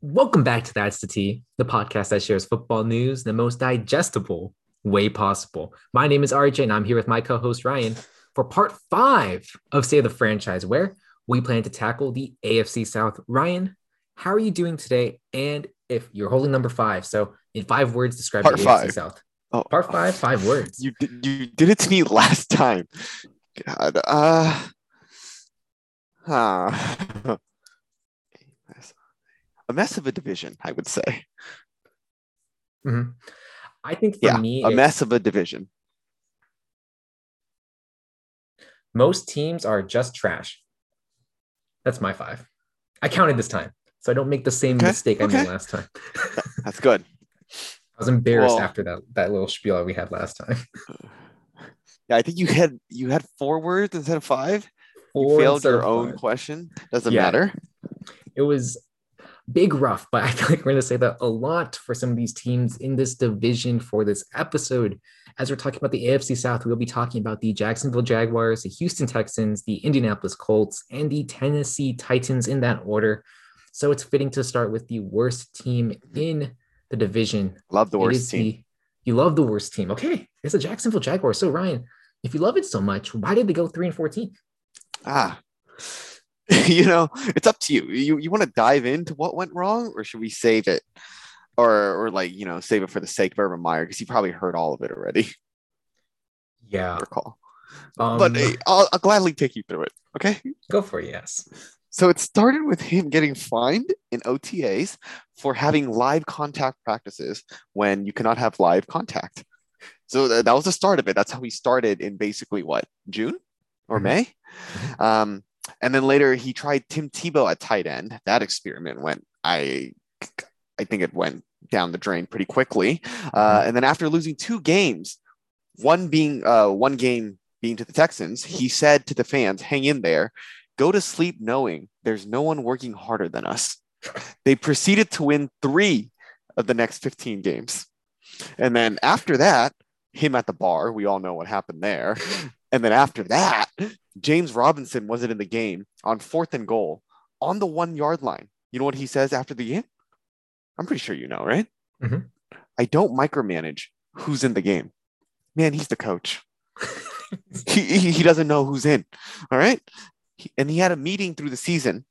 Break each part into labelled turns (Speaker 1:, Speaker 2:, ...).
Speaker 1: Welcome back to That's the T, the podcast that shares football news in the most digestible way possible. My name is RJ, and I'm here with my co host Ryan for part five of Say the Franchise, where we plan to tackle the AFC South. Ryan, how are you doing today? And if you're holding number five, so in five words, describe
Speaker 2: Part
Speaker 1: the
Speaker 2: five.
Speaker 1: AFC South.
Speaker 2: Oh,
Speaker 1: Part five, five words.
Speaker 2: You did, you did it to me last time. God, uh, huh. A mess of a division, I would say.
Speaker 1: Mhm. I think for
Speaker 2: Yeah,
Speaker 1: me,
Speaker 2: a mess of a division.
Speaker 1: most teams are just trash. That's my five. I counted this time, so I don't make the same
Speaker 2: Okay,
Speaker 1: mistake I made last time.
Speaker 2: That's good.
Speaker 1: I was embarrassed
Speaker 2: Well-
Speaker 1: after that that little spiel we had last time.
Speaker 2: Yeah, I think you had you had four words instead of five.
Speaker 1: Four
Speaker 2: you failed your own
Speaker 1: five.
Speaker 2: question. Doesn't
Speaker 1: Yeah.
Speaker 2: matter.
Speaker 1: It was big rough, but I feel like we're going to say that a lot for some of these teams in this division for this episode. As we're talking about the AFC South, we'll be talking about the Jacksonville Jaguars, the Houston Texans, the Indianapolis Colts, and the Tennessee Titans in that order. So it's fitting to start with the worst team in the division.
Speaker 2: Love the worst team.
Speaker 1: the- you love the worst team. Okay. It's the Jacksonville Jaguars. So, Ryan, if you love it so much, why did they go 3 and 14?
Speaker 2: Ah. you know, it's up to you. You you want to dive into what went wrong, or should we save it? Or or like, you know, save it for the sake of Urban Meyer, because you probably heard all of it already.
Speaker 1: Yeah.
Speaker 2: recall.
Speaker 1: Um,
Speaker 2: but hey, I'll, I'll gladly take you through it. Okay.
Speaker 1: go for it. Yes.
Speaker 2: So it started with him getting fined in OTAs for having live contact practices when you cannot have live contact. So th- that was the start of it. That's how he started in basically what June or
Speaker 1: Mhm.
Speaker 2: May. Um, and then later he tried Tim Tebow at tight end. That experiment went, I, I think it went down the drain pretty quickly. Uh, and then after losing two games, one being uh, one game being to the Texans, he said to the fans, "Hang in there, go to sleep knowing there's no one working harder than us." They proceeded to win three of the next 15 games, and then after that, him at the bar. We all know what happened there. And then after that, James Robinson wasn't in the game on fourth and goal on the one yard line. You know what he says after the game? I'm pretty sure you know, right?
Speaker 1: Mhm.
Speaker 2: I don't micromanage who's in the game. Man, he's the coach. he, he, he doesn't know who's in. All right. He- and he had a meeting through the season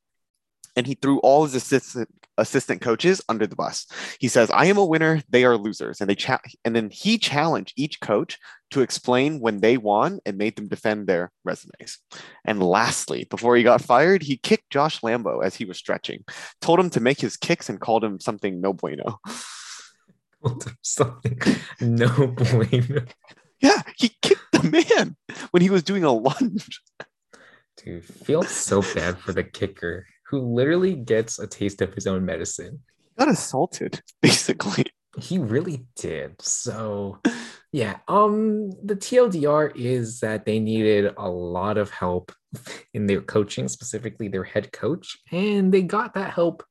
Speaker 2: and he threw all his assistant assistant coaches under the bus. He says, I am a winner, they are losers. And they cha- and then he challenged each coach to explain when they won and made them defend their resumes. And lastly, before he got fired, he kicked Josh Lambo as he was stretching, told him to make his kicks and called him something no bueno.
Speaker 1: something no bueno.
Speaker 2: Yeah, he kicked the man when he was doing a lunge.
Speaker 1: Dude, feel so bad for the kicker who literally gets a taste of his own medicine.
Speaker 2: Got assaulted, basically.
Speaker 1: He really did. So yeah, um the TLDR is that they needed a lot of help in their coaching, specifically their head coach, and they got that help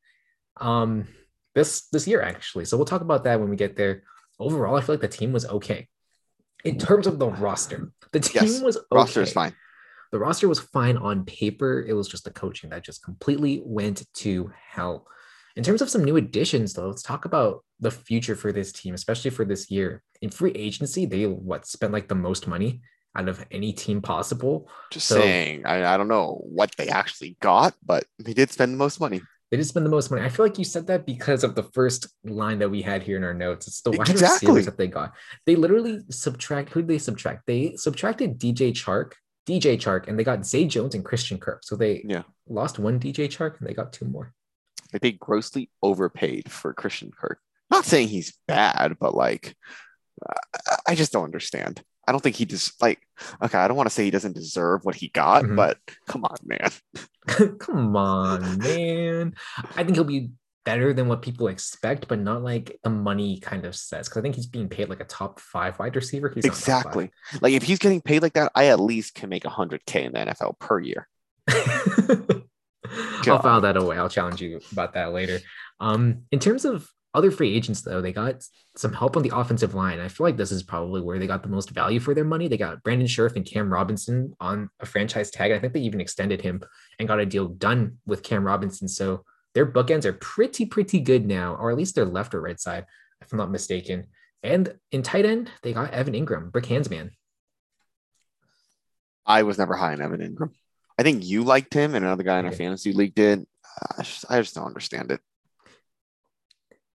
Speaker 1: um this this year actually. So we'll talk about that when we get there. Overall, I feel like the team was okay. In terms of the roster, the team
Speaker 2: Yes,
Speaker 1: was okay.
Speaker 2: Roster is fine.
Speaker 1: The roster was fine on paper. It was just the coaching that just completely went to hell. In terms of some new additions, though, let's talk about the future for this team, especially for this year. In free agency, they what spent like the most money out of any team possible.
Speaker 2: Just
Speaker 1: So-
Speaker 2: saying. I, I don't know what they actually got, but they did spend the most money.
Speaker 1: They did spend the most money. I feel like you said that because of the first line that we had here in our notes. It's the wide
Speaker 2: Exactly.
Speaker 1: receivers that they got. They literally subtract. Who they subtract? They subtracted DJ Chark, DJ Chark, and they got Zay Jones and Christian Kirk. So they
Speaker 2: Yeah.
Speaker 1: lost one DJ Chark and they got two more.
Speaker 2: Like they grossly overpaid for Christian Kirk. Not saying he's bad, but like, I- just don't understand. I don't think he just like. Okay, I don't want to say he doesn't deserve what he got,
Speaker 1: Mhm.
Speaker 2: but come on, man.
Speaker 1: Come on, man. I think he'll be better than what people expect, but not like the money kind of says. Because I think he's being paid like a top five wide receiver. He's not top five.
Speaker 2: Exactly. Like if he's getting paid like that, I at least can make hundred k in the NFL per year.
Speaker 1: I'll file that away. I'll challenge you about that later. Um, in terms of other free agents, though, they got some help on the offensive line. I feel like this is probably where they got the most value for their money. They got Brandon Scherff and Cam Robinson on a franchise tag. I think they even extended him and got a deal done with Cam Robinson. So their bookends are pretty, pretty good now, or at least their left or right side, if I'm not mistaken. And in tight end, they got Evan Engram, Brick Handsman.
Speaker 2: I was never high on Evan Engram. I think you liked him, and another guy in our fantasy league did. I just, I just don't understand it.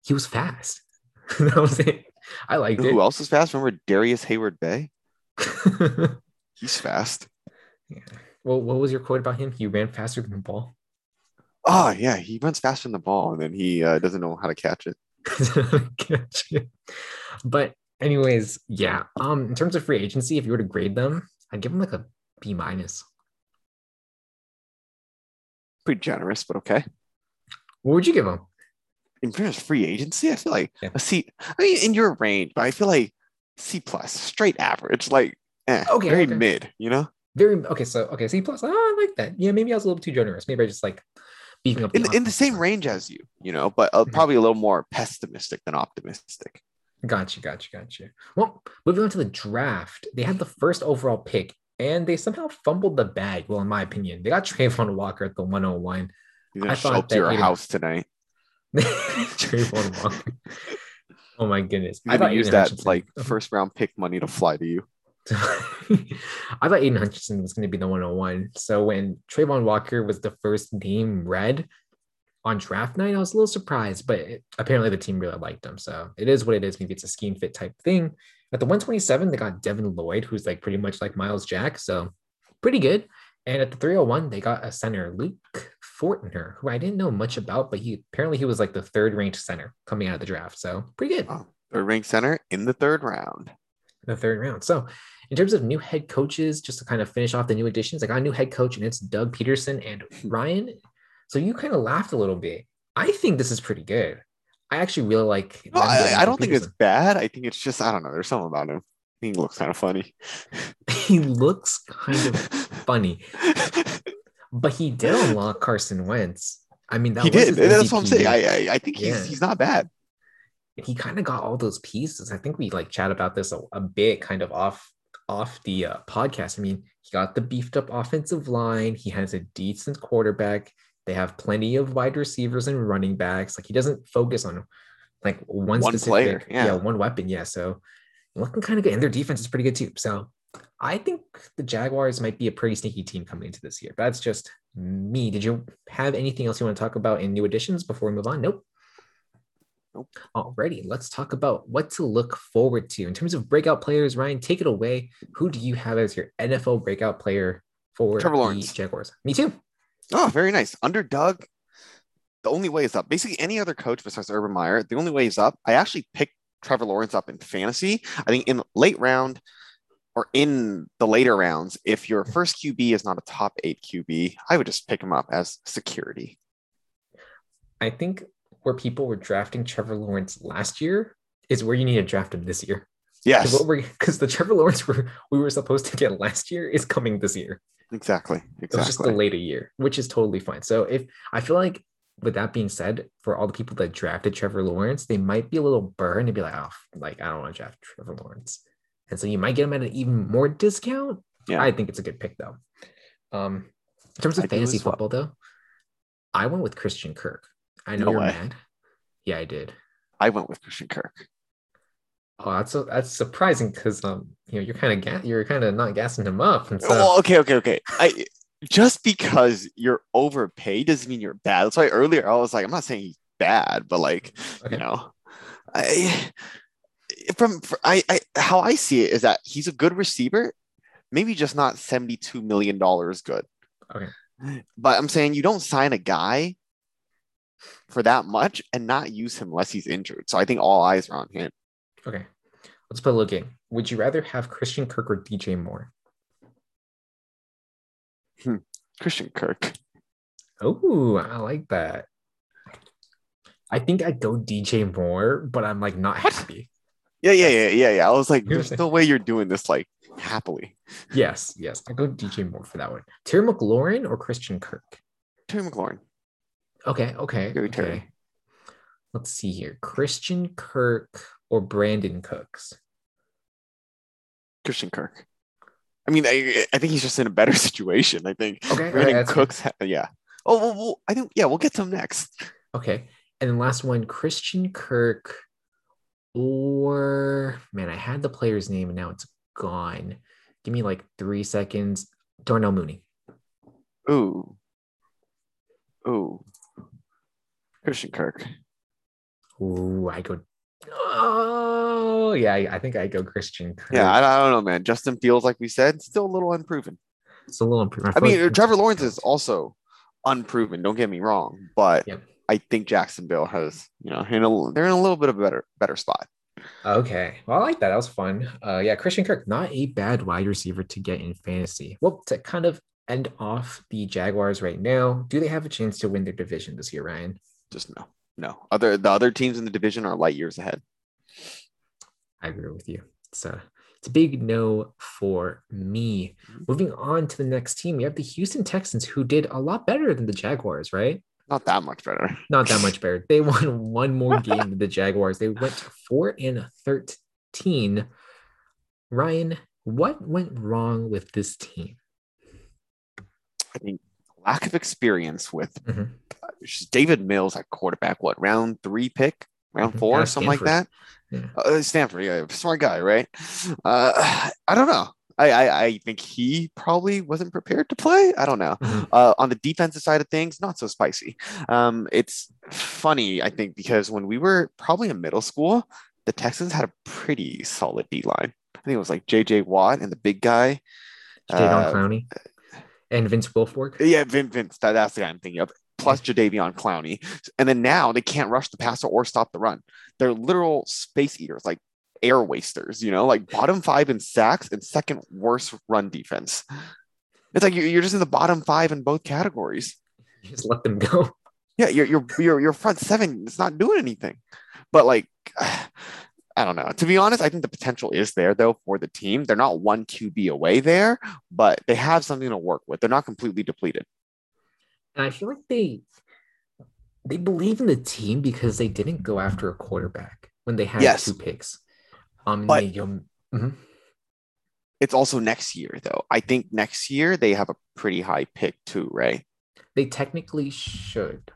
Speaker 1: He was fast. that was it. I liked
Speaker 2: You know who else is fast? Remember Darrius Heyward-Bey? He's fast.
Speaker 1: Yeah. Well, what was your quote about him? He ran faster than the ball.
Speaker 2: Oh yeah, he runs faster than the ball, and then he uh, doesn't know how to catch it.
Speaker 1: Gotcha. But anyways, yeah. Um, in terms of free agency, if you were to grade them, I'd give them like a B minus.
Speaker 2: Pretty generous, but okay.
Speaker 1: What would you give them?
Speaker 2: In terms of free agency, I feel like
Speaker 1: Yeah.
Speaker 2: a C. I mean, in your range, but I feel like C plus, straight average, like eh,
Speaker 1: Okay,
Speaker 2: very
Speaker 1: okay.
Speaker 2: mid. You know,
Speaker 1: Very okay. So okay, C plus. Oh, I like that. Yeah, maybe I was a little too generous. Maybe I just like beefing up
Speaker 2: in, in the same range as you. You know, but uh,
Speaker 1: Mhm.
Speaker 2: probably a little more pessimistic than optimistic.
Speaker 1: Gotcha, gotcha, gotcha. Well, moving on to the draft, they had the first overall pick, and they somehow fumbled the bag. Well, in my opinion, they got Travon Walker at the 101.
Speaker 2: He's
Speaker 1: I
Speaker 2: gonna show
Speaker 1: thought
Speaker 2: up to your house tonight.
Speaker 1: Travon Walker. Oh my goodness!
Speaker 2: Gonna use that
Speaker 1: Hutchinson-
Speaker 2: like first round pick money to fly to you.
Speaker 1: I thought Aidan Hutchinson was going to be the 101. So when Travon Walker was the first name read on draft night, I was a little surprised, but it- apparently the team really liked him. So it is what it is. Maybe it's a scheme fit type thing. At the 127, they got Devin Lloyd, who's like pretty much like Myles Jack. So pretty good. And at the 301, they got a center, Luke Fortner, who I didn't know much about, but he apparently he was like the third ranked center coming out of the draft. So pretty good
Speaker 2: Oh, third ranked center in the third round.
Speaker 1: the third round. So, in terms of new head coaches, just to kind of finish off the new additions, I got a new head coach, and it's Doug Pederson and Ryan. So you kind of laughed a little bit. I think this is pretty good. I actually really like.
Speaker 2: I, I don't think it's bad. I think it's just I don't know. There's something about him. He looks kind of funny.
Speaker 1: he looks kind of funny, but he did unlock Carson Wentz. I mean, that
Speaker 2: he
Speaker 1: was
Speaker 2: did. That's what I'm saying. I I, I think he's
Speaker 1: Yeah.
Speaker 2: he's not bad.
Speaker 1: he kind of got all those pieces. I think we like chat about this a, a bit, kind of off off the uh, podcast. I mean, he got the beefed up offensive line. He has a decent quarterback. They have plenty of wide receivers and running backs. Like he doesn't focus on like one,
Speaker 2: One
Speaker 1: specific,
Speaker 2: player, yeah.
Speaker 1: one weapon. Yeah, so looking kind of good, and their defense is pretty good too. So I think the Jaguars might be a pretty sneaky team coming into this year. But that's just me. Did you have anything else you want to talk about in new additions before we move on? Nope. Alrighty, let's talk about what to look forward to in terms of breakout players. Ryan, take it away. Who do you have as your NFL breakout player for
Speaker 2: Trevor
Speaker 1: the
Speaker 2: Lawrence.
Speaker 1: Jaguars? Me too.
Speaker 2: Oh, very nice. Under Doug, the only way is up. Basically, any other coach besides Urban Meyer, the only way is up. I actually picked Trevor Lawrence up in fantasy. I think in late round or in the later rounds, if your first QB is not a top eight QB, I would just pick him up as security.
Speaker 1: I think where people were drafting Trevor Lawrence last year is where you need to draft him this year.
Speaker 2: Yes,
Speaker 1: because the Trevor Lawrence we're, we were supposed to get last year is coming this year.
Speaker 2: exactly.
Speaker 1: It was just
Speaker 2: Exactly.
Speaker 1: the later year, which is totally fine. So if I feel like with that being said, for all the people that drafted Trevor Lawrence, they might be a little burned and be like, oh, like I don't want to draft Trevor Lawrence. And so you might get him at an even more discount.
Speaker 2: Yeah.
Speaker 1: I think it's a good pick though. Um, in terms of
Speaker 2: I
Speaker 1: fantasy
Speaker 2: as well.
Speaker 1: football though, I went with Christian Kirk. I know
Speaker 2: No
Speaker 1: you're
Speaker 2: way.
Speaker 1: mad. Yeah, I did.
Speaker 2: I went with Christian Kirk.
Speaker 1: Oh, that's that's surprising because um, you know, you're kind of ga- you're kind of not gassing him up, and so
Speaker 2: okay, okay, okay. I just because you're overpaid doesn't mean you're bad. That's why earlier I was like, I'm not saying he's bad, but like,
Speaker 1: okay.
Speaker 2: you know, I from fr- I, I how I see it is that he's a good receiver, maybe just not 72 million dollars good.
Speaker 1: Okay.
Speaker 2: But I'm saying you don't sign a guy for that much and not use him unless he's injured. So I think all eyes are on him.
Speaker 1: Okay. Let's play a little game. Would you rather have Christian Kirk or DJ Moore?
Speaker 2: Hmm, Christian Kirk.
Speaker 1: Oh, I like that. I think I'd go DJ Moore, but I'm like not
Speaker 2: What?
Speaker 1: happy.
Speaker 2: Yeah, yeah, yeah, yeah, yeah. I was like, there's no way you're doing this like happily.
Speaker 1: Yes, yes. I go DJ Moore for that one. Terry McLaurin or Christian Kirk?
Speaker 2: Terry McLaurin.
Speaker 1: Okay, okay.
Speaker 2: Terry.
Speaker 1: okay. Let's see here. Christian Kirk or Brandin Cooks?
Speaker 2: Christian Kirk. I mean, I, I think he's just in a better situation. I think
Speaker 1: Okay, Brandin
Speaker 2: Cooks. ha- Yeah, Oh, well, well, I think yeah, we'll get to him next.
Speaker 1: Okay. And then last one, Christian Kirk, or man, I had the player's name and now it's gone. Give me like three seconds. Darnell Mooney.
Speaker 2: Ooh, ooh, Christian Kirk.
Speaker 1: Ooh, I go. Oh, yeah, I I think I go Christian Kirk.
Speaker 2: Yeah, I, I don't know, man. Justin Fields, like we said, still a little unproven.
Speaker 1: it's a little unproven.
Speaker 2: I mean, Trevor Lawrence is also unproven. Don't get me wrong, but
Speaker 1: Yep.
Speaker 2: I think Jacksonville has, you know, in a, they're in a little bit of a better better spot.
Speaker 1: Okay. Well, I like that. That was fun. Uh, yeah, Christian Kirk, not a bad wide receiver to get in fantasy. Well, to kind of end off the Jaguars right now, do they have a chance to win their division this year, Ryan?
Speaker 2: Just no, no. Other the other teams in the division are light years ahead.
Speaker 1: I agree with you. It's a, it's a big no for me.
Speaker 2: Mhm.
Speaker 1: Moving on to the next team, we have the Houston Texans, who did a lot better than the Jaguars, right?
Speaker 2: Not that much better.
Speaker 1: Not that much better. They won one more game than the Jaguars. They went four and thirteen. Ryan, what went wrong with this team?
Speaker 2: I think lack of experience with
Speaker 1: Mhm.
Speaker 2: Davis Mills at quarterback. What round three pick, round
Speaker 1: Mhm.
Speaker 2: four,
Speaker 1: Yeah,
Speaker 2: something like that.
Speaker 1: Stanford. Yeah.
Speaker 2: Uh, Stanford, yeah, smart guy, right? Uh, I don't know. I, I I think he probably wasn't prepared to play. I don't know.
Speaker 1: Mhm.
Speaker 2: Uh, on the defensive side of things, not so spicy. Um, it's funny, I think, because when we were probably in middle school, the Texans had a pretty solid D line. I think it was like J.J. Watt and the big guy.
Speaker 1: Jadon
Speaker 2: Uh,
Speaker 1: Clowney and Vince Wilfork.
Speaker 2: Yeah, Vin Vince. That, that's the guy I'm thinking of. Plus Jadeveon Clowney, and then now they can't rush the passer or stop the run. They're literal space eaters, like air wasters. You know, like bottom five in sacks and second worst run defense. It's like you're, just in the bottom five in both categories.
Speaker 1: You just let them go.
Speaker 2: Yeah, your your your your front seven is not doing anything. But like, I don't know. To be honest, I think the potential is there though for the team. They're not one QB away there, but they have something to work with. They're not completely depleted.
Speaker 1: And I feel like they they believe in the team because they didn't go after a quarterback when they had
Speaker 2: Yes.
Speaker 1: two picks. Um,
Speaker 2: But-
Speaker 1: they, um, mhm.
Speaker 2: It's also next year though. I think next year they have a pretty high pick too, right?
Speaker 1: they technically should.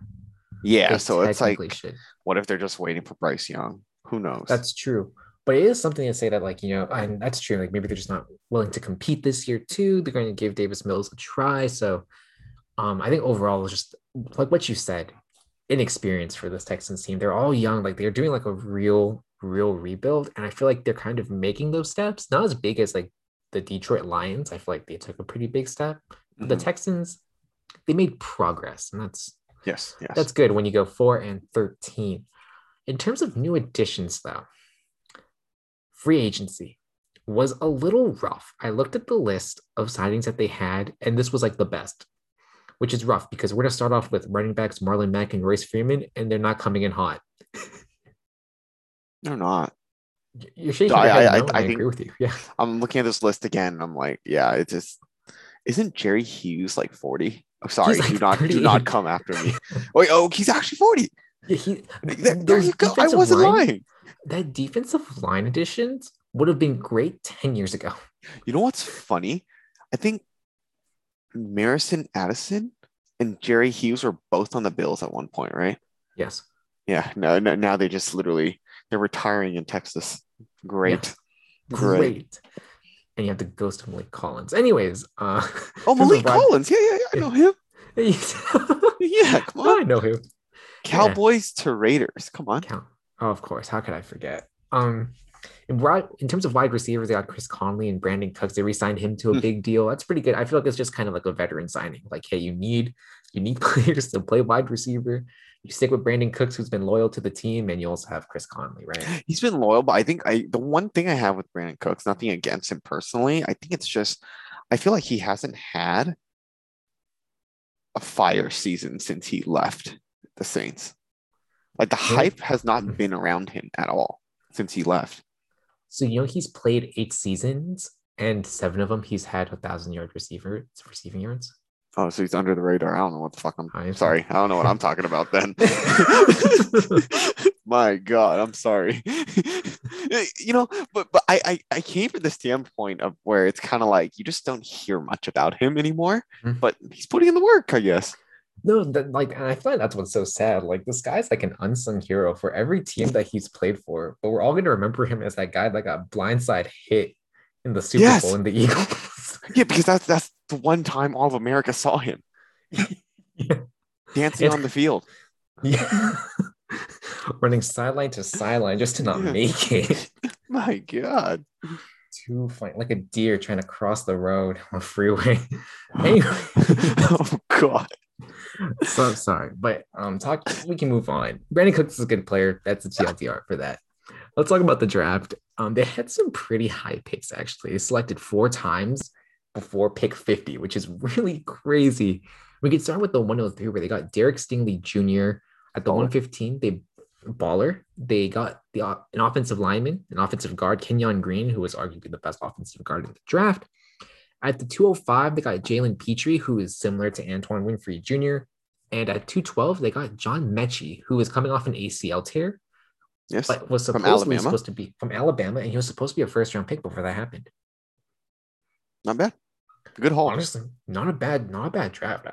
Speaker 2: Yeah.
Speaker 1: They
Speaker 2: So it's like,
Speaker 1: should.
Speaker 2: what if they're just waiting for Bryce Young? Who knows?
Speaker 1: That's true. But it is something to say that, like, you know, and that's true. Like, maybe they're just not willing to compete this year, too. They're going to give Davis Mills a try. So, um, I think overall, it's just like what you said, inexperience for this Texans team. They're all young. Like, they're doing like a real, real rebuild. And I feel like they're kind of making those steps, not as big as like the Detroit Lions. I feel like they took a pretty big step. But the. Texans, they made progress. And that's
Speaker 2: yes, yes.
Speaker 1: that's good when you go four and 13. In terms of new additions, though, free agency was a little rough. I looked at the list of signings that they had, and this was like the best, which is rough because we're going to start off with running backs Marlon Mack and Royce Freeman, and they're not coming in hot.
Speaker 2: they're not.
Speaker 1: You're shaking
Speaker 2: I-
Speaker 1: your head.
Speaker 2: I-
Speaker 1: no,
Speaker 2: I-
Speaker 1: I,
Speaker 2: I
Speaker 1: agree with you. Yeah.
Speaker 2: I'm looking at this list again. And I'm like, yeah, it's just isn't Jerry Hughes like 40? Oh, sorry,
Speaker 1: like
Speaker 2: do not do not come after me. Wait, oh, he's actually 40.
Speaker 1: Yeah, he,
Speaker 2: There, there you go. I wasn't
Speaker 1: line-
Speaker 2: lying.
Speaker 1: That defensive line additions would have been great 10 years ago.
Speaker 2: You know what's funny? I think Mario Addison and Jerry Hughes were both on the Bills at one point, right?
Speaker 1: Yes.
Speaker 2: Yeah. No, no now they just literally they're retiring in Texas. Great. Great.
Speaker 1: Great. And you have the ghost of Maliek Collins. Anyways, uh
Speaker 2: Oh,
Speaker 1: in terms of Maliek
Speaker 2: Collins. Yeah, yeah, yeah. I know him. Yeah, come on.
Speaker 1: I know him.
Speaker 2: Cowboys to Raiders. Come on.
Speaker 1: Oh, of course. How could I forget? Um, in, in terms of wide receivers, they got Chris Conley and Brandin Cooks. They re-signed him to a
Speaker 2: Hmm.
Speaker 1: big deal. That's pretty good. I feel like it's just kind of like a veteran signing. Like, hey, you need you need players to play wide receiver. You stick with Brandin Cooks, who's been loyal to the team, and you also have Chris Conley, right?
Speaker 2: He's been loyal, but I think I the one thing I have with Brandin Cooks, nothing against him personally. I think it's just I feel like he hasn't had a fire season since he left the Saints. Like the hype has not been around him at all since he left.
Speaker 1: So you know he's played eight seasons, and seven of them he's had a thousand yard receiver receiving yards.
Speaker 2: Oh, so he's under the radar. I don't know what the fuck I'm
Speaker 1: I-
Speaker 2: sorry. I don't know what I'm talking about then. My God, I'm sorry. you know, but but I, I I came from the standpoint of where it's kind of like you just don't hear much about him anymore.
Speaker 1: Mhm.
Speaker 2: But he's putting in the work, I guess.
Speaker 1: No, that, like, and I find that's what's so sad. Like, this guy's like an unsung hero for every team that he's played for, but we're all going to remember him as that guy that got blindside hit in the Super
Speaker 2: Yes.
Speaker 1: Bowl in the Eagles.
Speaker 2: Yeah, because that's that's the one time all of America saw him
Speaker 1: Yeah.
Speaker 2: dancing
Speaker 1: It's-
Speaker 2: on the field.
Speaker 1: yeah. Running sideline to sideline just to not
Speaker 2: Yeah.
Speaker 1: make it.
Speaker 2: My God.
Speaker 1: Too funny, like a deer trying to cross the road on a freeway. Anyway.
Speaker 2: oh God.
Speaker 1: So I'm sorry, but um, talk. We can move on. Brandin Cooks is a good player. That's a TLDR for that. Let's talk about the draft. Um, they had some pretty high picks actually. They selected four times before pick 50, which is really crazy. We could start with the 103 where they got Derek Stingley Jr. at the 115. They baller. They got the uh, an offensive lineman, an offensive guard, Kenyon Green, who was arguably the best offensive guard in the draft. At the 205, they got Jalen Pitre, who is similar to Antoine Winfield Jr. And at 212, they got John Metchie, who was coming off an ACL tear,
Speaker 2: Yes.
Speaker 1: but was supposedly supposed to be from Alabama, and he was supposed to be a first round pick before that happened.
Speaker 2: Not bad. Good haul.
Speaker 1: Honestly, not a bad, not a bad draft.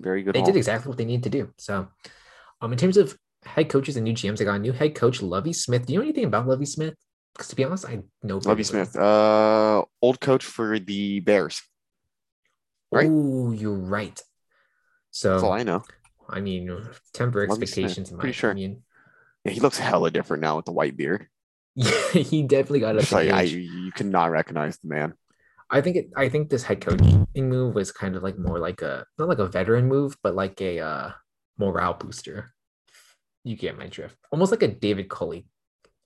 Speaker 2: Very good
Speaker 1: They
Speaker 2: haul.
Speaker 1: did exactly what they needed to do. So, um, in terms of head coaches and new GMs, they got a new head coach, Lovie Smith. Do you know anything about Lovie Smith? Because to be honest, I know
Speaker 2: Lovie Smith, uh, old coach for the Bears. right?
Speaker 1: Oh, you're right. So
Speaker 2: That's all I know.
Speaker 1: I mean, temper
Speaker 2: Smith,
Speaker 1: expectations in my
Speaker 2: pretty sure.
Speaker 1: opinion.
Speaker 2: Yeah, he looks hella different now with the white beard.
Speaker 1: Yeah, he definitely got.
Speaker 2: It's like I, you cannot recognize the man.
Speaker 1: I think it. I think this head coaching move was kind of like more like a not like a veteran move, but like a uh, morale booster. You get my drift. Almost like a David Culley.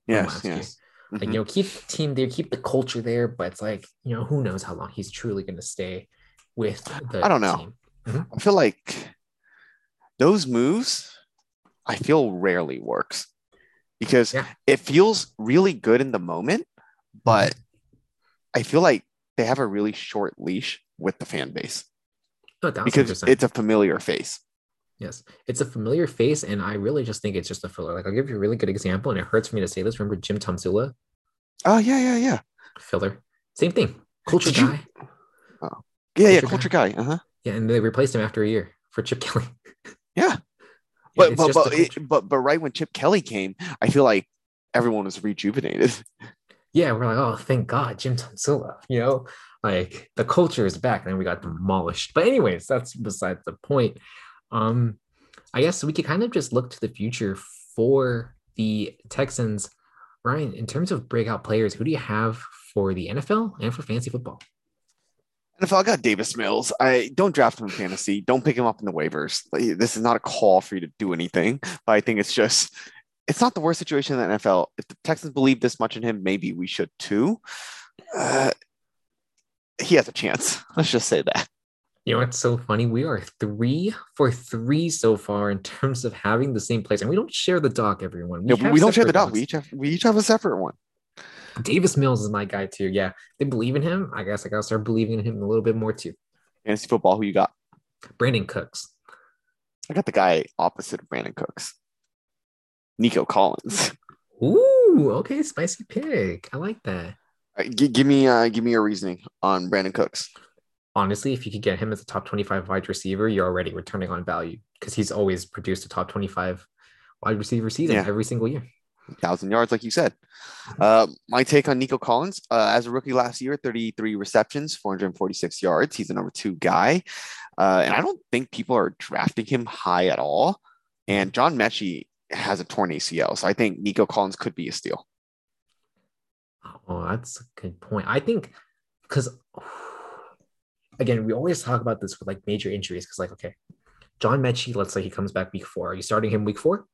Speaker 2: Yes, yes.
Speaker 1: Like
Speaker 2: Mhm.
Speaker 1: you know, keep the team there, keep the culture there, but it's like you know, who knows how long he's truly going to stay with the.
Speaker 2: I don't know.
Speaker 1: team.
Speaker 2: I feel like those moves, I feel rarely works because
Speaker 1: Yeah.
Speaker 2: it feels really good in the moment, but I feel like they have a really short leash with the fan base
Speaker 1: thousand
Speaker 2: because it's a familiar face.
Speaker 1: Yes, it's a familiar face, and I really just think it's just a filler. Like I'll give you a really good example, and it hurts for me to say this. Remember Jim Tomsula,
Speaker 2: Oh yeah, yeah, yeah,
Speaker 1: filler, same thing, culture
Speaker 2: Did you-
Speaker 1: guy.
Speaker 2: yeah, yeah.
Speaker 1: Culture
Speaker 2: Culture guy. Uh huh.
Speaker 1: Yeah, and they replaced him after a year for Chip Kelly.
Speaker 2: Yeah.
Speaker 1: Yeah,
Speaker 2: But but but, it, but but right when Chip Kelly came, I feel like everyone was rejuvenated.
Speaker 1: yeah, we're like, oh, thank God, Jim Tomsula. You know, like the culture is back, and then we got demolished. But anyways, that's besides the point. Um, I guess we could kind of just look to the future for the Texans. Ryan, in terms of breakout players, who do you have for the NFL and for fantasy football?
Speaker 2: NFL I got Davis Mills. I don't draft him in fantasy. Don't pick him up in the waivers. This is not a call for you to do anything, but I think it's just it's not the worst situation in the NFL. If the Texans believe this much in him, maybe we should too. Uh, he has a chance. Let's just say that.
Speaker 1: You know what's so funny? We are three for three so far in terms of having the same place, and we don't share the dock. everyone.
Speaker 2: Yeah,
Speaker 1: have
Speaker 2: we don't share the dock. We each have we each have a separate one.
Speaker 1: Davis Mills is my guy too. Yeah, they believe in him. I guess I gotta start believing in him a little bit more too.
Speaker 2: Fantasy football. Who you got?
Speaker 1: Brandin Cooks.
Speaker 2: I got the guy opposite of Brandin Cooks. Nico Collins.
Speaker 1: Ooh, okay, spicy pick. I like that.
Speaker 2: Uh, gi- give me uh, give me your reasoning on Brandin Cooks.
Speaker 1: Honestly, if you could get him as a top 25 wide receiver, you're already returning on value because he's always produced a top 25 wide receiver season
Speaker 2: Yeah.
Speaker 1: every single year.
Speaker 2: thousand yards, like you said. Uh, my take on Nico Collins, uh, as a rookie last year, 33 receptions, 446 yards. He's the number two guy. Uh, and I don't think people are drafting him high at all. And John Metchie has a torn ACL. So I think Nico Collins could be a steal.
Speaker 1: Oh, that's a good point. I think because again, we always talk about this with like major injuries because, like, okay, John Metchie, let's say he comes back week four. Are you starting him week four?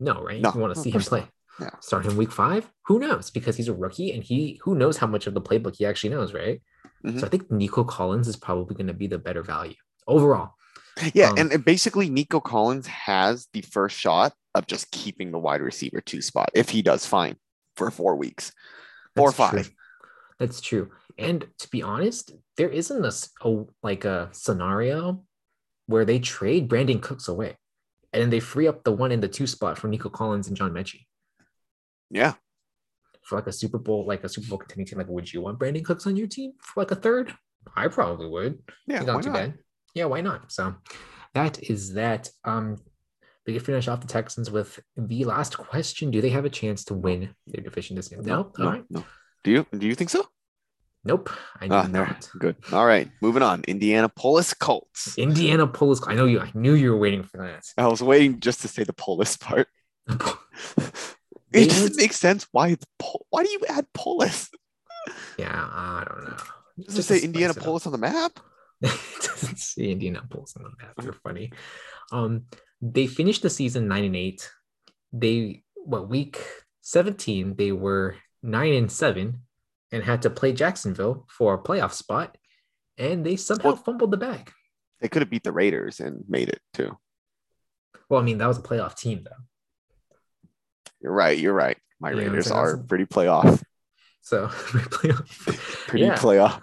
Speaker 1: No, right?
Speaker 2: No,
Speaker 1: you want to see him play.
Speaker 2: No.
Speaker 1: Start him week five? Who knows? Because he's a rookie and he who knows how much of the playbook he actually knows, right?
Speaker 2: Mhm.
Speaker 1: So I think Nico Collins is probably going to be the better value overall.
Speaker 2: Yeah.
Speaker 1: Um,
Speaker 2: and, and basically, Nico Collins has the first shot of just keeping the wide receiver two spot if he does fine for four weeks. Four or
Speaker 1: That's true.
Speaker 2: five.
Speaker 1: That's true. And to be honest, there isn't a, a- like a scenario where they trade Brandin Cooks away, and then they free up the one and the two spot for Nico Collins and John Metchie
Speaker 2: Yeah.
Speaker 1: for like a Super Bowl, like a Super Bowl contending team. Like, would you want Brandin Cooks on your team for like a third? I probably would.
Speaker 2: Yeah.
Speaker 1: He's
Speaker 2: Why
Speaker 1: not too
Speaker 2: not?
Speaker 1: bad. Yeah, why not? So that is that. Um, they finish off the Texans with the last question: Do they have a chance to win their division this year? No.
Speaker 2: no,
Speaker 1: All right.
Speaker 2: no. Do you do you think so?
Speaker 1: Nope. I
Speaker 2: Ah, there.
Speaker 1: not.
Speaker 2: Good. All right, moving on. Indianapolis Colts.
Speaker 1: Indianapolis. I know you. I knew you were waiting for that.
Speaker 2: I was waiting just to say the Polis part. It doesn't make sense. Why it's Pol- Why do you add Polis?
Speaker 1: yeah, I don't know.
Speaker 2: Just to
Speaker 1: Just
Speaker 2: say
Speaker 1: it up.
Speaker 2: Indianapolis on the map.
Speaker 1: doesn't see Indianapolis on the map. They're funny. Um, they finished the season nine and eight. They what week seventeen? They were nine and seven, and had to play Jacksonville for a playoff spot, and they somehow
Speaker 2: Well-
Speaker 1: fumbled the bag.
Speaker 2: They could have beat the Raiders and made it too.
Speaker 1: Well, I mean that was a playoff team though,
Speaker 2: You're right. You're right. My
Speaker 1: Yeah,
Speaker 2: Raiders are pretty playoff.
Speaker 1: so playoff.
Speaker 2: Pretty
Speaker 1: Yeah.
Speaker 2: playoff.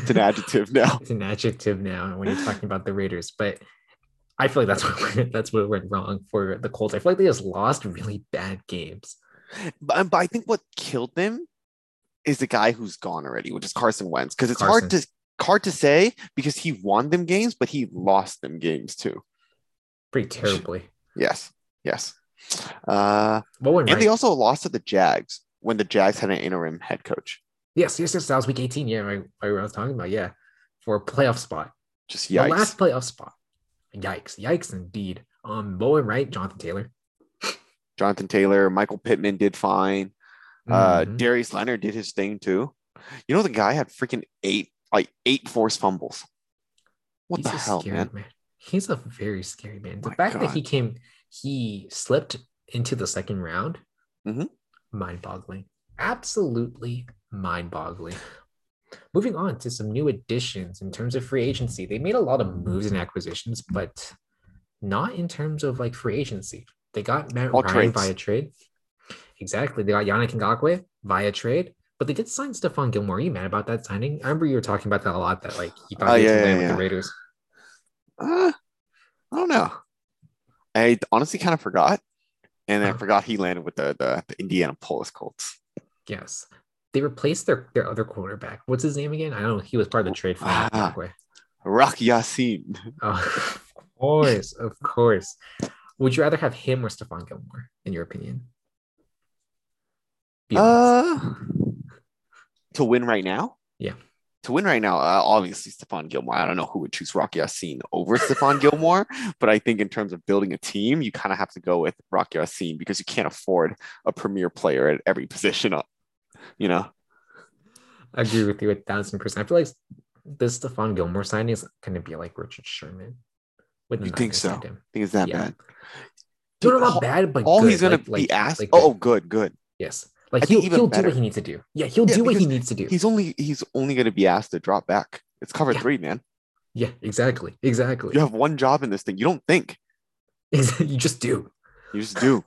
Speaker 2: it's an adjective now.
Speaker 1: It's an adjective now when you're talking about the Raiders, but I feel like that's what went- that's what went wrong for the Colts. I feel like they just lost really bad games.
Speaker 2: But, um, but I think what killed them is the guy who's gone already, which is Carson Wentz. Because it's hard to hard to say because he won them games, but he lost them games too.
Speaker 1: Pretty terribly.
Speaker 2: Yes. Yes. Uh,
Speaker 1: went
Speaker 2: and
Speaker 1: right?
Speaker 2: they also lost to the Jags when the Jags had an interim head coach.
Speaker 1: yes, yes, yes. That was week 18. Yeah, I, I was talking about. Yeah, for a playoff spot.
Speaker 2: Just
Speaker 1: The
Speaker 2: yikes.
Speaker 1: last playoff spot. Yikes! Yikes indeed. Um, Bowen Wright, Jonathan Taylor.
Speaker 2: Jonathan Taylor, Michael Pittman did fine. Uh,
Speaker 1: Mhm.
Speaker 2: Darius Leonard did his thing too. You know, the guy had freaking eight, like eight forced fumbles. What
Speaker 1: He's
Speaker 2: the hell,
Speaker 1: scary
Speaker 2: man?
Speaker 1: He's a very scary man. The
Speaker 2: My
Speaker 1: fact that he came, he slipped into the second round.
Speaker 2: mm-hmm.
Speaker 1: Mind-boggling. Absolutely mind-boggling. Moving on to some new additions in terms of free agency. They made a lot of moves and acquisitions, but not in terms of like free agency. They got Matt
Speaker 2: All
Speaker 1: Ryan
Speaker 2: trades.
Speaker 1: via trade. Exactly. They got Yannick Ngakoue via trade, but they did sign Stephon Gilmore. Are you mad about that signing? I remember you were talking about that a lot. That like you thought
Speaker 2: Oh,
Speaker 1: he
Speaker 2: yeah, yeah,
Speaker 1: with
Speaker 2: yeah.
Speaker 1: the Raiders.
Speaker 2: Uh, I don't know. I honestly kind of forgot, and I
Speaker 1: Huh.
Speaker 2: forgot he landed with the the, the Indianapolis Colts.
Speaker 1: Yes. They replaced their, their other quarterback. What's his name again? I don't know. He was part of the trade for
Speaker 2: Ah.
Speaker 1: Ngakoue.
Speaker 2: Rock Ya-Sin.
Speaker 1: Oh, of course, of course. Would you rather have him or Stephon Gilmore, in your opinion?
Speaker 2: Uh, to win right now?
Speaker 1: Yeah.
Speaker 2: To win right now, uh, obviously Stephon Gilmore. I don't know who would choose Rocky Ya-Sin over Stephon Gilmore, but I think in terms of building a team, you kind of have to go with Rocky Ya-Sin because you can't afford a premier player at every position up. You know,
Speaker 1: I agree with you a thousand percent. I feel like this Stephon Gilmore signing is going to be like Richard Sherman. The
Speaker 2: You think so?
Speaker 1: him.
Speaker 2: I think it's that
Speaker 1: Yeah.
Speaker 2: bad. Dude,
Speaker 1: not
Speaker 2: all-
Speaker 1: bad, but
Speaker 2: All
Speaker 1: good.
Speaker 2: he's gonna be
Speaker 1: like-
Speaker 2: asked.
Speaker 1: like
Speaker 2: oh,
Speaker 1: good,
Speaker 2: good.
Speaker 1: yes. Like he'll, he'll do what he needs to do. Yeah, he'll
Speaker 2: Yeah,
Speaker 1: do what he needs to do.
Speaker 2: He's only he's only gonna be asked to drop back. It's cover
Speaker 1: Yeah.
Speaker 2: three, man.
Speaker 1: Yeah, exactly, exactly.
Speaker 2: You have one job in this thing. You don't think.
Speaker 1: you just do.
Speaker 2: You just do.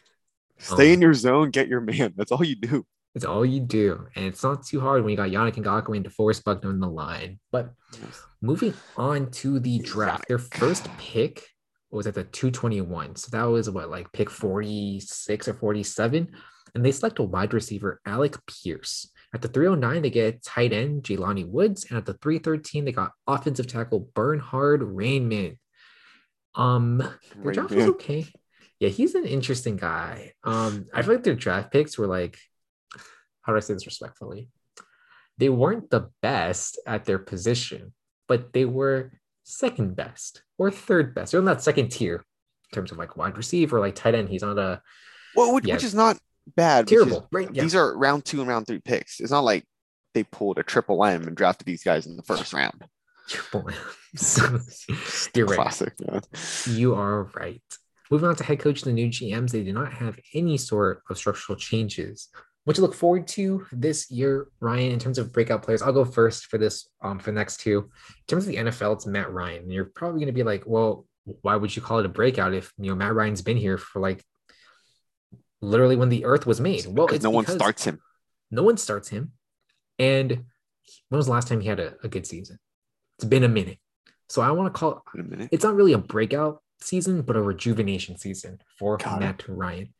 Speaker 2: Stay
Speaker 1: Um,
Speaker 2: in your zone, get your man. That's all you do.
Speaker 1: It's all you do, and it's not too hard when you got Yannick Ngakoue and DeForest Buckner in the line. But moving on to the draft, their first pick was at the 221. So that was what, like pick 46 or 47. And they select a wide receiver, Alec Pierce. At the 309, they get tight end Jelani Woods. And at the 313, they got offensive tackle Bernhard Raimann. Um, their draft was okay. Yeah, he's an interesting guy. Um, I feel like their draft picks were like, how do I say this respectfully? They weren't the best at their position, but they were second best or third best. They're on that second tier in terms of like wide receiver, like tight end. He's not a
Speaker 2: Well, which,
Speaker 1: Yeah.
Speaker 2: which is not bad.
Speaker 1: terrible, right? Yeah.
Speaker 2: These are round two and round three picks. It's not like they pulled a triple M and drafted these guys in the first round. Triple M.
Speaker 1: You're right.
Speaker 2: Classic.
Speaker 1: You are right. Moving on to head coach, and the new GMs, they do not have any sort of structural changes. What to look forward to this year, Ryan, in terms of breakout players? I'll go first for this, um, for the next two. In terms of the NFL, it's Matt Ryan. You're probably going to be like, well, why would you call it a breakout if you know Matt Ryan's been here for like literally when the earth was made? Well, it's
Speaker 2: no one starts him.
Speaker 1: no one starts him. And when was the last time he had a, a good season? It's been a minute. So I want to call
Speaker 2: minute.
Speaker 1: it's not really a breakout season, but a rejuvenation season for
Speaker 2: Got it.
Speaker 1: Matt Ryan.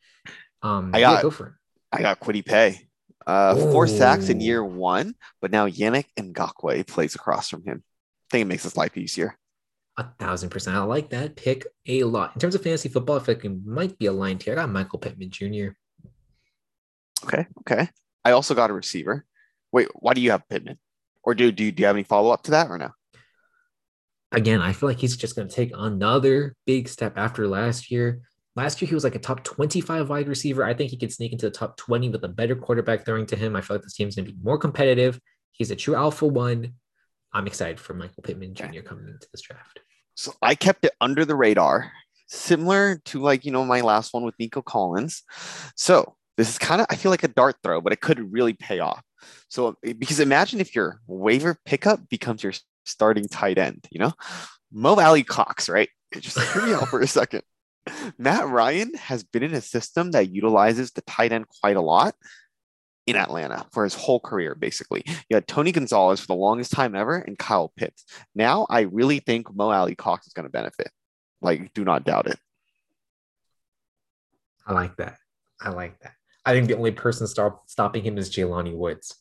Speaker 1: Um,
Speaker 2: I
Speaker 1: yeah,
Speaker 2: got-
Speaker 1: go for it.
Speaker 2: I got Kwity Paye. Uh, four sacks in year one, but now Yannick Ngakoue plays across from him. I think it makes his life easier.
Speaker 1: A thousand percent. I like that pick a lot. In terms of fantasy football, I feel like we might be aligned here. I got Michael Pittman Jr.
Speaker 2: Okay, okay. I also got a receiver. Wait, why do you have Pittman? Or do, do, you, do you have any follow up to that or no?
Speaker 1: Again, I feel like he's just going to take another big step after last year. Last year, he was like a top 25 wide receiver. I think he could sneak into the top 20 with a better quarterback throwing to him. I feel like this team's going to be more competitive. He's a true alpha one. I'm excited for Michael Pittman Jr. Okay. coming into this draft.
Speaker 2: So I kept it under the radar, similar to like, you know, my last one with Nico Collins. So this is kind of, I feel like a dart throw, but it could really pay off. So eh, because imagine if your waiver pickup becomes your starting tight end, you know, Mo Alie-Cox, right? Just hear me out for a second. Matt Ryan has been in a system that utilizes the tight end quite a lot in Atlanta for his whole career, basically. You had Tony Gonzalez for the longest time ever and Kyle Pitts. Now I really think Mo Alie-Cox is going to benefit. Like, do not doubt it.
Speaker 1: I like that. I like that. I think the only person stop, stopping him is Jelani Woods,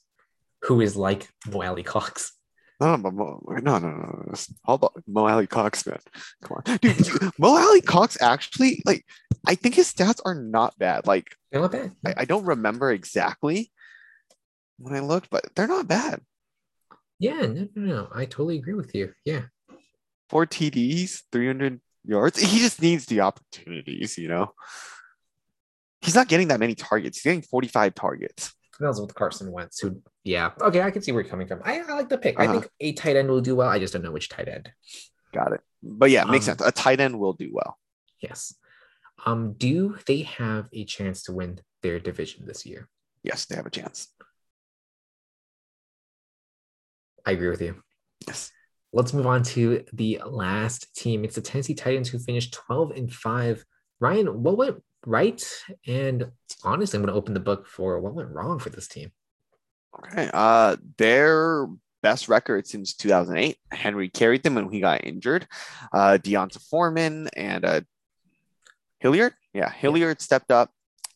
Speaker 1: who is like Mo Alie-Cox.
Speaker 2: No, no, no, no, no, no. How about Mo Alie-Cox, man? Come on, dude. Mo Alie-Cox actually, like, I think his stats are not bad. Like,
Speaker 1: they're not bad.
Speaker 2: I, I don't remember exactly when I looked, but they're not bad.
Speaker 1: Yeah, no, no, no. I totally agree with you. Yeah.
Speaker 2: Four TDs, 300 yards. He just needs the opportunities, you know? He's not getting that many targets. He's getting 45 targets.
Speaker 1: That was with Carson Wentz, who, yeah. Okay, I can see where you're coming from. I, I like the pick. Uh-huh. I think a tight end will do well. I just don't know which tight end.
Speaker 2: Got it. But yeah, makes um, sense. A tight end will do well.
Speaker 1: Yes. Um, do they have a chance to win their division this year?
Speaker 2: Yes, they have a chance.
Speaker 1: I agree with you.
Speaker 2: Yes.
Speaker 1: Let's move on to the last team. It's the Tennessee Titans who finished 12 and 5. Ryan, what went right? And honestly, I'm going to open the book for what went wrong for this team.
Speaker 2: Okay. Uh their best record since 2008. Henry carried them when he got injured. Uh D'Onta Foreman and uh Hilliard. Yeah, Hilliard stepped up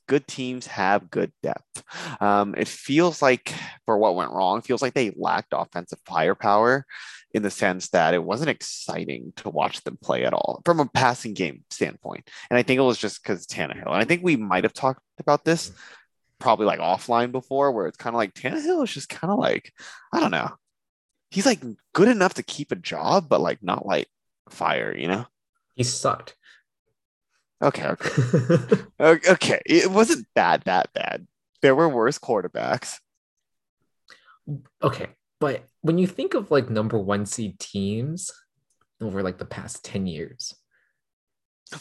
Speaker 2: good teams have good depth. Um, it feels like, for what went wrong, feels like they lacked offensive firepower in the sense that it wasn't exciting to watch them play at all from a passing game standpoint. And I think it was just because Tannehill. And I think we might have talked about this probably like offline before, where it's kind of like Tannehill is just kind of like, I don't know. He's like good enough to keep a job, but like not like fire, you know?
Speaker 1: He sucked.
Speaker 2: Okay, okay. okay. It wasn't bad, that bad. There were worse quarterbacks.
Speaker 1: Okay. But when you think of like number one seed teams over like the past 10 years.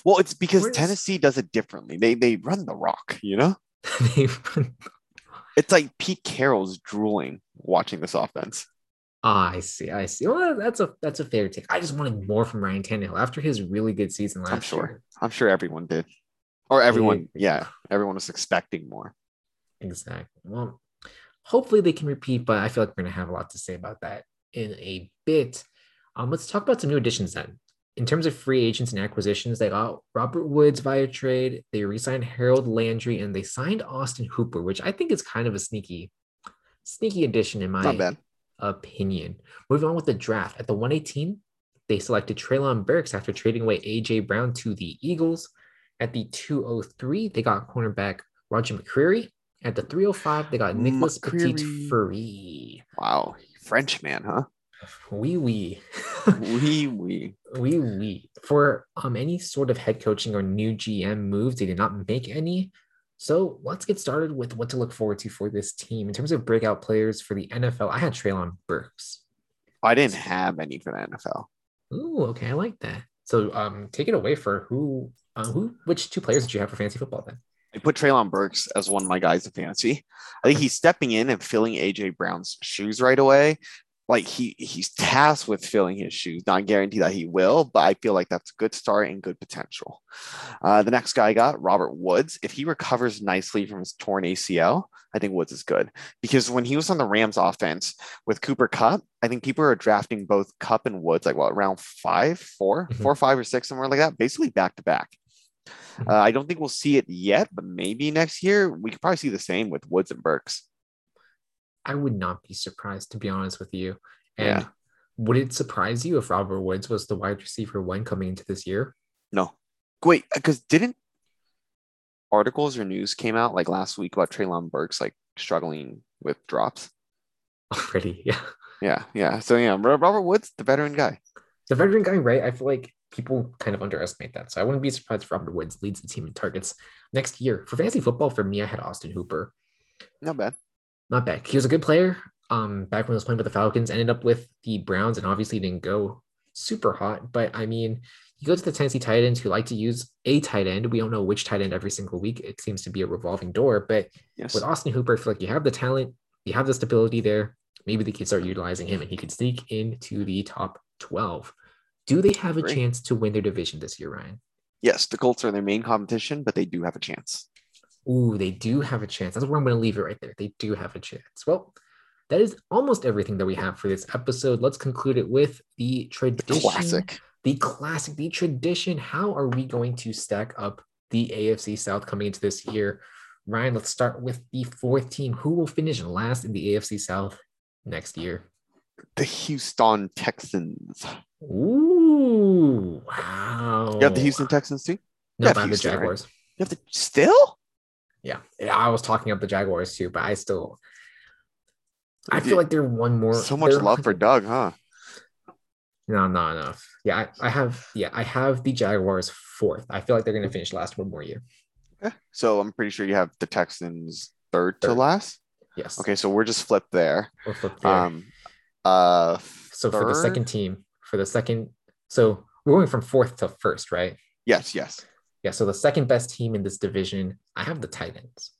Speaker 2: Well, it's because Where's... Tennessee does it differently. They they run the rock, you know? they run... It's like Pete Carroll's drooling watching this offense.
Speaker 1: Ah, I see. I see. Well, that's a that's a fair take. I just wanted more from Ryan Tannehill after his really good season last year.
Speaker 2: I'm sure.
Speaker 1: Year.
Speaker 2: I'm sure everyone did, or everyone. Yeah, everyone was expecting more.
Speaker 1: Exactly. Well, hopefully they can repeat, but I feel like we're gonna have a lot to say about that in a bit. Um, let's talk about some new additions then. In terms of free agents and acquisitions, they got Robert Woods via trade. They re-signed Harold Landry and they signed Austin Hooper, which I think is kind of a sneaky, sneaky addition in my
Speaker 2: Not bad
Speaker 1: opinion. Moving on with the draft. At the 118, they selected Treylon Burks after trading away AJ Brown to the Eagles. At the 203, they got cornerback Roger McCreary. At the 305, they got Nicholas Petit-Frere.
Speaker 2: Wow. French man, huh?
Speaker 1: Wee wee.
Speaker 2: wee wee.
Speaker 1: Wee wee. For um any sort of head coaching or new GM moves, they did not make any. So let's get started with what to look forward to for this team. In terms of breakout players for the NFL, I had Treylon Burks.
Speaker 2: I didn't have any for the NFL.
Speaker 1: Ooh, okay, I like that. So um, take it away for who, uh, who, which two players did you have for fantasy football then?
Speaker 2: I put Treylon Burks as one of my guys in fantasy. I think he's stepping in and filling AJ Brown's shoes right away like he he's tasked with filling his shoes. Not guaranteed that he will, but I feel like that's a good start and good potential. Uh, the next guy I got Robert Woods. If he recovers nicely from his torn ACL, I think Woods is good because when he was on the Rams offense with Cooper Kupp, I think people are drafting both Kupp and Woods like what round five, four, mm-hmm. four, five, or six, somewhere like that, basically back to back. Mm-hmm. Uh, I don't think we'll see it yet, but maybe next year we could probably see the same with Woods and Burks.
Speaker 1: I would not be surprised to be honest with you. And yeah. would it surprise you if Robert Woods was the wide receiver one coming into this year?
Speaker 2: No. Wait, uh, because didn't articles or news came out like last week about Treylon Burks like struggling with drops?
Speaker 1: Oh, Already, yeah.
Speaker 2: Yeah, yeah. So yeah, Robert Woods, the veteran guy.
Speaker 1: The veteran guy, right? I feel like people kind of underestimate that. So I wouldn't be surprised if Robert Woods leads the team in targets next year. For fantasy football, for me, I had Austin Hooper.
Speaker 2: Not bad.
Speaker 1: Not bad. He was a good player. Um, back when he was playing with the Falcons, ended up with the Browns and obviously didn't go super hot. But I mean, you go to the Tennessee Titans who like to use a tight end. We don't know which tight end every single week. It seems to be a revolving door. But yes. with Austin Hooper, I feel like you have the talent, you have the stability there. Maybe they could start utilizing him and he could sneak into the top 12. Do they have a Great. chance to win their division this year, Ryan?
Speaker 2: Yes, the Colts are their main competition, but they do have a chance.
Speaker 1: Ooh, they do have a chance. That's where I'm going to leave it right there. They do have a chance. Well, that is almost everything that we have for this episode. Let's conclude it with the tradition. The
Speaker 2: classic.
Speaker 1: The classic, the tradition. How are we going to stack up the AFC South coming into this year? Ryan, let's start with the fourth team. Who will finish last in the AFC South next year?
Speaker 2: The Houston Texans.
Speaker 1: Ooh, wow.
Speaker 2: You have the Houston Texans too?
Speaker 1: No, I have the Jaguars. Right?
Speaker 2: You have the still?
Speaker 1: Yeah. yeah, I was talking up the Jaguars too, but I still I feel like they're one more.
Speaker 2: So much love for Doug, huh?
Speaker 1: No, not enough. Yeah, I, I, have. Yeah, I have the Jaguars fourth. I feel like they're going to finish last one more year.
Speaker 2: Okay. So I'm pretty sure you have the Texans third, third. to last.
Speaker 1: Yes.
Speaker 2: Okay, so we're just flipped there.
Speaker 1: We're flipped there.
Speaker 2: Um, uh,
Speaker 1: so third? for the second team, for the second, so we're going from fourth to first, right?
Speaker 2: Yes. Yes.
Speaker 1: Yeah. So the second best team in this division, I have the Titans.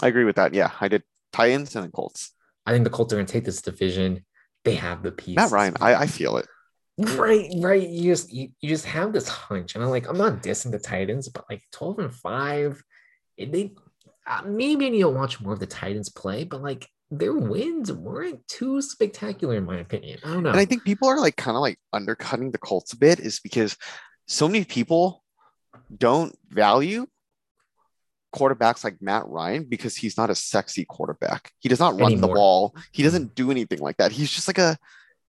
Speaker 2: I agree with that. Yeah, I did Titans and the Colts.
Speaker 1: I think the Colts are going to take this division. They have the piece.
Speaker 2: Matt Ryan, I, I feel it.
Speaker 1: Right, right. You just you, you just have this hunch, and I'm like, I'm not dissing the Titans, but like 12 and five, they uh, maybe I need to watch more of the Titans play, but like their wins weren't too spectacular in my opinion. I don't know.
Speaker 2: And I think people are like kind of like undercutting the Colts a bit, is because so many people don't value quarterbacks like Matt Ryan because he's not a sexy quarterback. He does not run Anymore. the ball. He doesn't do anything like that. He's just like a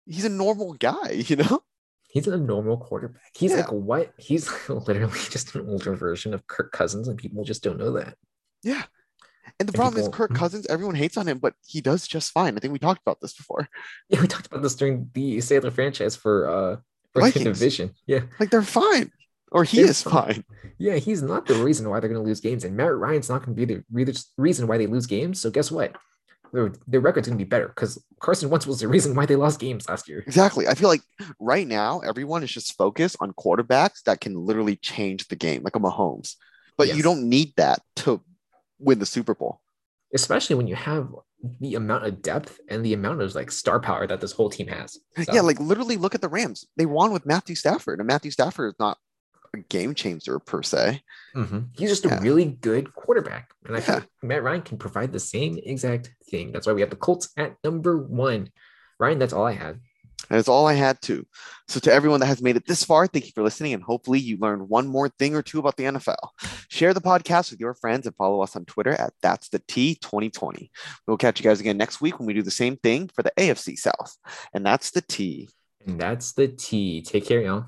Speaker 2: he's a normal guy, you know?
Speaker 1: He's a normal quarterback. He's yeah. like what? He's literally just an older version of Kirk Cousins, and people just don't know that.
Speaker 2: Yeah. And the and problem people, is Kirk hmm? Cousins, everyone hates on him, but he does just fine. I think we talked about this before.
Speaker 1: Yeah, we talked about this during the Sailor franchise for uh for the division. Yeah.
Speaker 2: Like they're fine or he is fine.
Speaker 1: Yeah, he's not the reason why they're going to lose games, and Matt Ryan's not going to be the reason why they lose games. So guess what? Their, their record's going to be better because Carson Wentz was the reason why they lost games last year.
Speaker 2: Exactly. I feel like right now everyone is just focused on quarterbacks that can literally change the game, like a Mahomes. But yes. you don't need that to win the Super Bowl.
Speaker 1: Especially when you have the amount of depth and the amount of like star power that this whole team has.
Speaker 2: So. Yeah, like literally look at the Rams. They won with Matthew Stafford, and Matthew Stafford is not a game changer per se.
Speaker 1: Mm-hmm. He's just yeah. a really good quarterback. And I yeah. think Matt Ryan can provide the same exact thing. That's why we have the Colts at number one. Ryan, that's all I had.
Speaker 2: And it's all I had too. So to everyone that has made it this far, thank you for listening. And hopefully you learned one more thing or two about the NFL. Share the podcast with your friends and follow us on Twitter at That's the T 2020. We'll catch you guys again next week when we do the same thing for the AFC South. And that's the T.
Speaker 1: And that's the T. Take care, y'all.